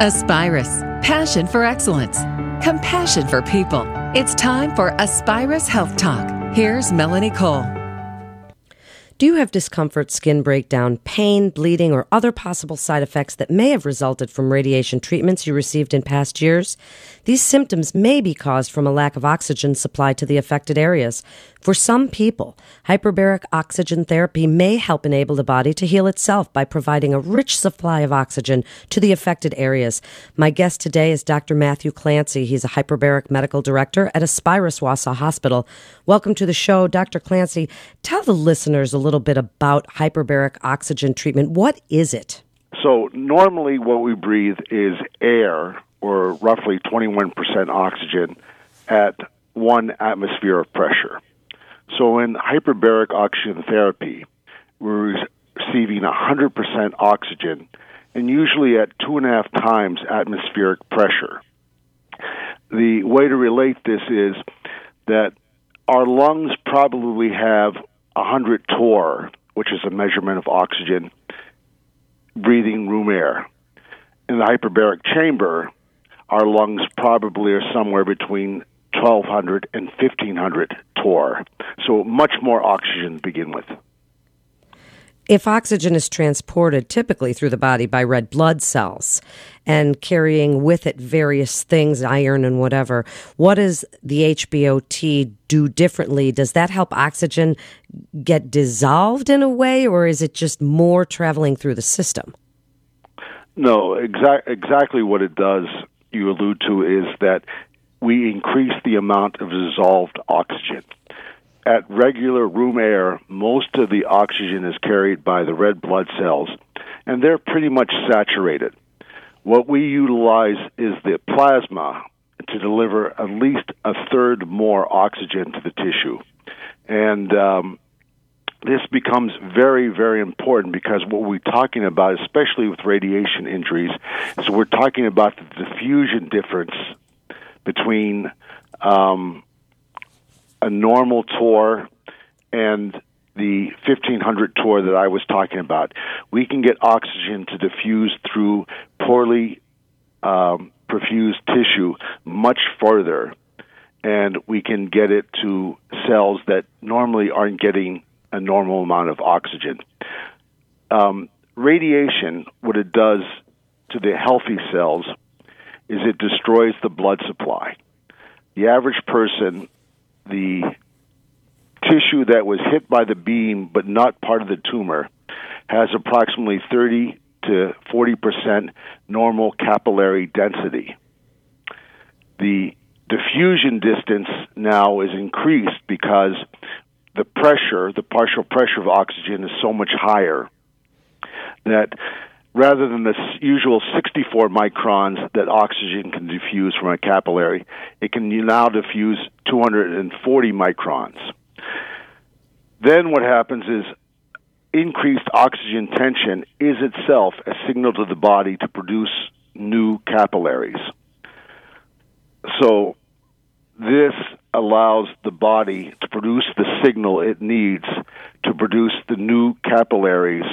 Aspirus, passion for excellence, compassion for people. It's time for Aspirus Health Talk. Here's Melanie Cole. Do you have discomfort, skin breakdown, pain, bleeding, or other possible side effects that may have resulted from radiation treatments you received in past years? These symptoms may be caused from a lack of oxygen supply to the affected areas. For some people, hyperbaric oxygen therapy may help enable the body to heal itself by providing a rich supply of oxygen to the affected areas. My guest today is Dr. Matthew Clancy. He's a hyperbaric medical director at Aspirus Wausau Hospital. Welcome to the show, Dr. Clancy. Tell the listeners a little bit about hyperbaric oxygen treatment. What is it? So, normally, what we breathe is air or roughly 21% oxygen at one atmosphere of pressure. So in hyperbaric oxygen therapy, we're receiving 100% oxygen and usually at two and a half times atmospheric pressure. The way to relate this is that our lungs probably have 100 torr, which is a measurement of oxygen, breathing room air. In the hyperbaric chamber, our lungs probably are somewhere between 1200 and 1500 torr. So much more oxygen to begin with. If oxygen is transported typically through the body by red blood cells and carrying with it various things, iron and whatever, what does the HBOT do differently? Does that help oxygen get dissolved in a way, or is it just more traveling through the system? No, exa- exactly what it does, you allude to, is that we increase the amount of dissolved oxygen. At regular room air, most of the oxygen is carried by the red blood cells, and they're pretty much saturated. What we utilize is the plasma to deliver at least a third more oxygen to the tissue. And um, this becomes very, very important because what we're talking about, especially with radiation injuries, is we're talking about the diffusion difference between um, a normal torr and the 1500 torr that I was talking about. We can get oxygen to diffuse through poorly um, perfused tissue much further, and we can get it to cells that normally aren't getting a normal amount of oxygen. Um, radiation, what it does to the healthy cells is it destroys the blood supply. The average person, the tissue that was hit by the beam but not part of the tumor, has approximately 30 to 40 percent normal capillary density. The diffusion distance now is increased because the pressure, the partial pressure of oxygen, is so much higher that rather than the usual 64 microns that oxygen can diffuse from a capillary, it can now diffuse 240 microns. Then what happens is increased oxygen tension is itself a signal to the body to produce new capillaries. So this allows the body to produce the signal it needs to produce the new capillaries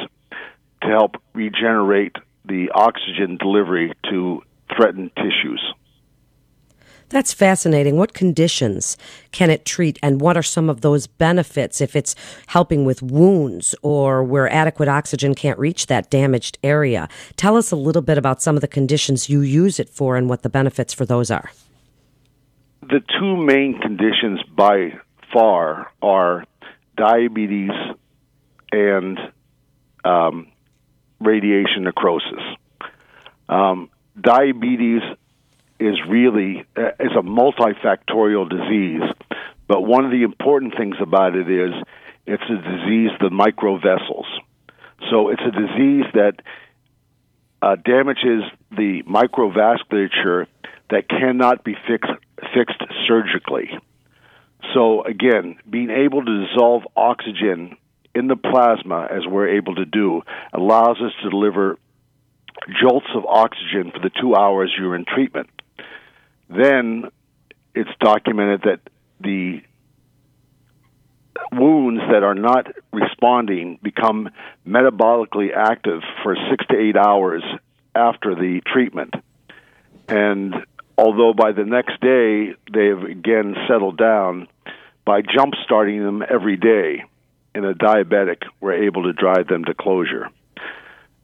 to help regenerate the oxygen delivery to threatened tissues. That's fascinating. What conditions can it treat, and what are some of those benefits if it's helping with wounds or where adequate oxygen can't reach that damaged area? Tell us a little bit about some of the conditions you use it for and what the benefits for those are. The two main conditions by far are diabetes and um, radiation necrosis. Um, diabetes is really uh, is a multifactorial disease, but one of the important things about it is it's a disease of the microvessels. So it's a disease that uh, damages the microvasculature that cannot be fixed fixed surgically. So again, being able to dissolve oxygen in the plasma, as we're able to do, allows us to deliver jolts of oxygen for the two hours you're in treatment. Then it's documented that the wounds that are not responding become metabolically active for six to eight hours after the treatment. And although by the next day they have again settled down, by jump starting them every day in a diabetic, we're able to drive them to closure.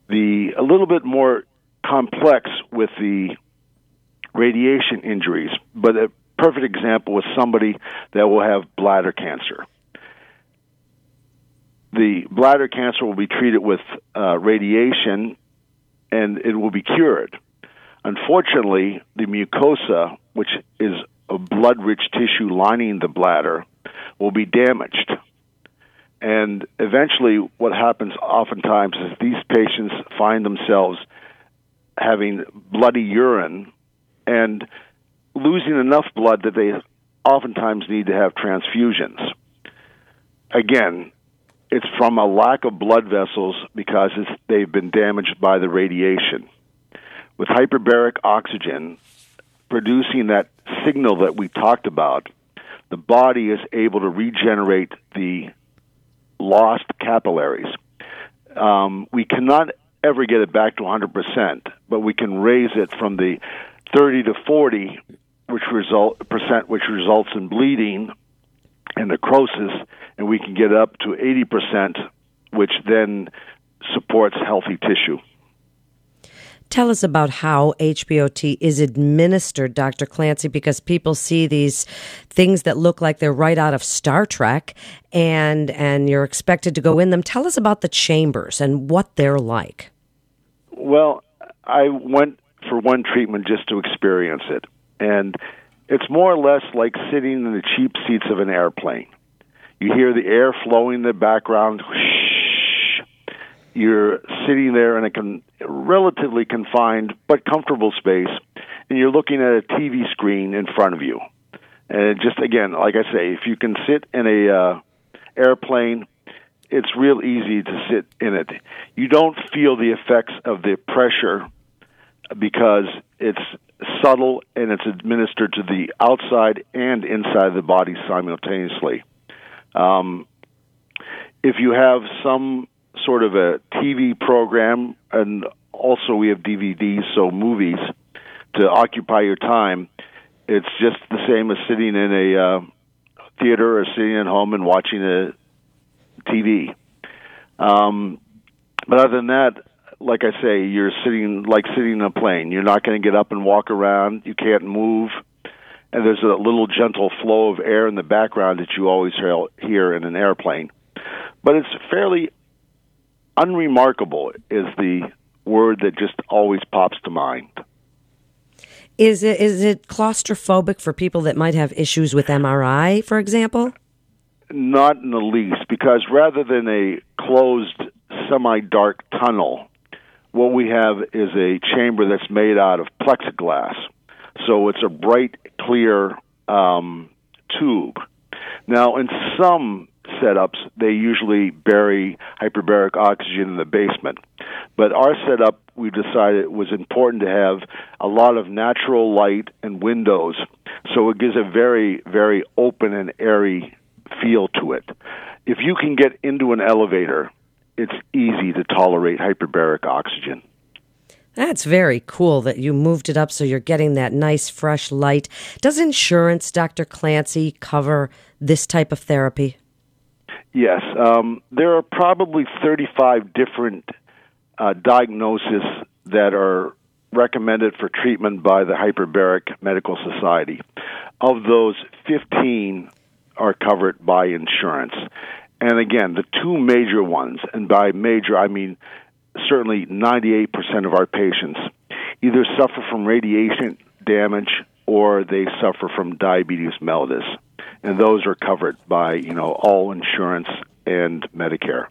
The a little bit more complex with the radiation injuries, but a perfect example was somebody that will have bladder cancer. The bladder cancer will be treated with uh, radiation and it will be cured. Unfortunately, the mucosa, which is a blood rich tissue lining the bladder, will be damaged. And eventually, what happens oftentimes is these patients find themselves having bloody urine and losing enough blood that they oftentimes need to have transfusions. Again, it's from a lack of blood vessels because they've been damaged by the radiation. With hyperbaric oxygen producing that signal that we talked about, the body is able to regenerate the lost capillaries. Um, we cannot ever get it back to 100%, but we can raise it from the 30 to 40 which result percent which results in bleeding and necrosis and we can get up to 80% which then supports healthy tissue. Tell us about how HBOT is administered, Dr. Clancy, because people see these things that look like they're right out of Star Trek and and you're expected to go in them. Tell us about the chambers and what they're like. Well, I went for one treatment just to experience it. And it's more or less like sitting in the cheap seats of an airplane. You hear the air flowing in the background. You're sitting there in a con- relatively confined but comfortable space, and you're looking at a TV screen in front of you. And just again, like I say, if you can sit in a uh, airplane, it's real easy to sit in it. You don't feel the effects of the pressure because it's subtle and it's administered to the outside and inside of the body simultaneously. Um, if you have some sort of a TV program, and also we have DVDs, so movies to occupy your time, it's just the same as sitting in a uh, theater or sitting at home and watching a TV. Um, but other than that, like I say, you're sitting like sitting in a plane. You're not going to get up and walk around. You can't move, and there's a little gentle flow of air in the background that you always hear in an airplane. But it's fairly unremarkable. Is the word that just always pops to mind. Is it is it claustrophobic for people that might have issues with MRI, for example? Not in the least, because rather than a closed semi-dark tunnel, what we have is a chamber that's made out of plexiglass. So it's a bright, clear um, tube. Now, in some setups, they usually bury hyperbaric oxygen in the basement. But our setup, we decided it was important to have a lot of natural light and windows. So it gives a very, very open and airy feel to it. If you can get into an elevator it's easy to tolerate hyperbaric oxygen. That's very cool that you moved it up so you're getting that nice fresh light. Does insurance, Dr. Clancy, cover this type of therapy? Yes. Um, there are probably 35 different uh, diagnoses that are recommended for treatment by the Hyperbaric Medical Society. Of those, 15 are covered by insurance. And again, the two major ones, and by major I mean certainly 98% of our patients, either suffer from radiation damage or they suffer from diabetes mellitus. And those are covered by, you know, all insurance and Medicare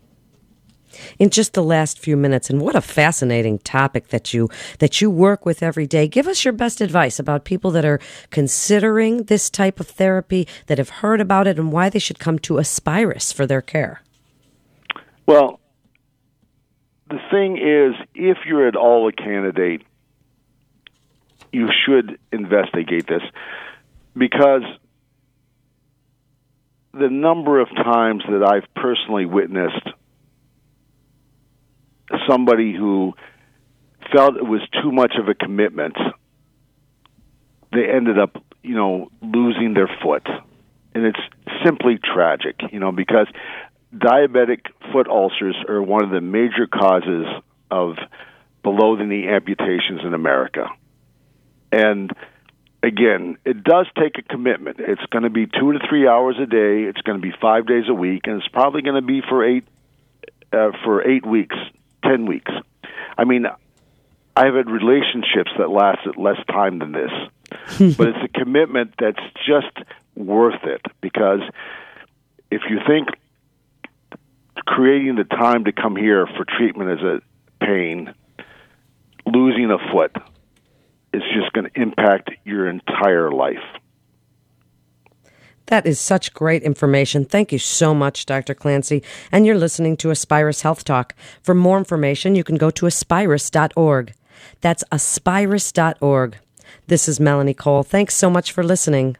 in just the last few minutes. And what a fascinating topic that you that you work with every day. Give us your best advice about people that are considering this type of therapy, that have heard about it, and why they should come to Aspirus for their care. Well, the thing is, if you're at all a candidate, you should investigate this because the number of times that I've personally witnessed somebody who felt it was too much of a commitment they ended up, you know, losing their foot. And it's simply tragic, you know, because diabetic foot ulcers are one of the major causes of below the knee amputations in America. And again, it does take a commitment. It's going to be two to three hours a day. It's going to be five days a week, and it's probably going to be for eight uh, for eight weeks, ten weeks. I mean, I've had relationships that lasted less time than this, but it's a commitment that's just worth it because if you think creating the time to come here for treatment is a pain, losing a foot is just going to impact your entire life. That is such great information. Thank you so much, Dr. Clancy. And you're listening to Aspirus Health Talk. For more information, you can go to aspirus.org. That's aspirus.org. This is Melanie Cole. Thanks so much for listening.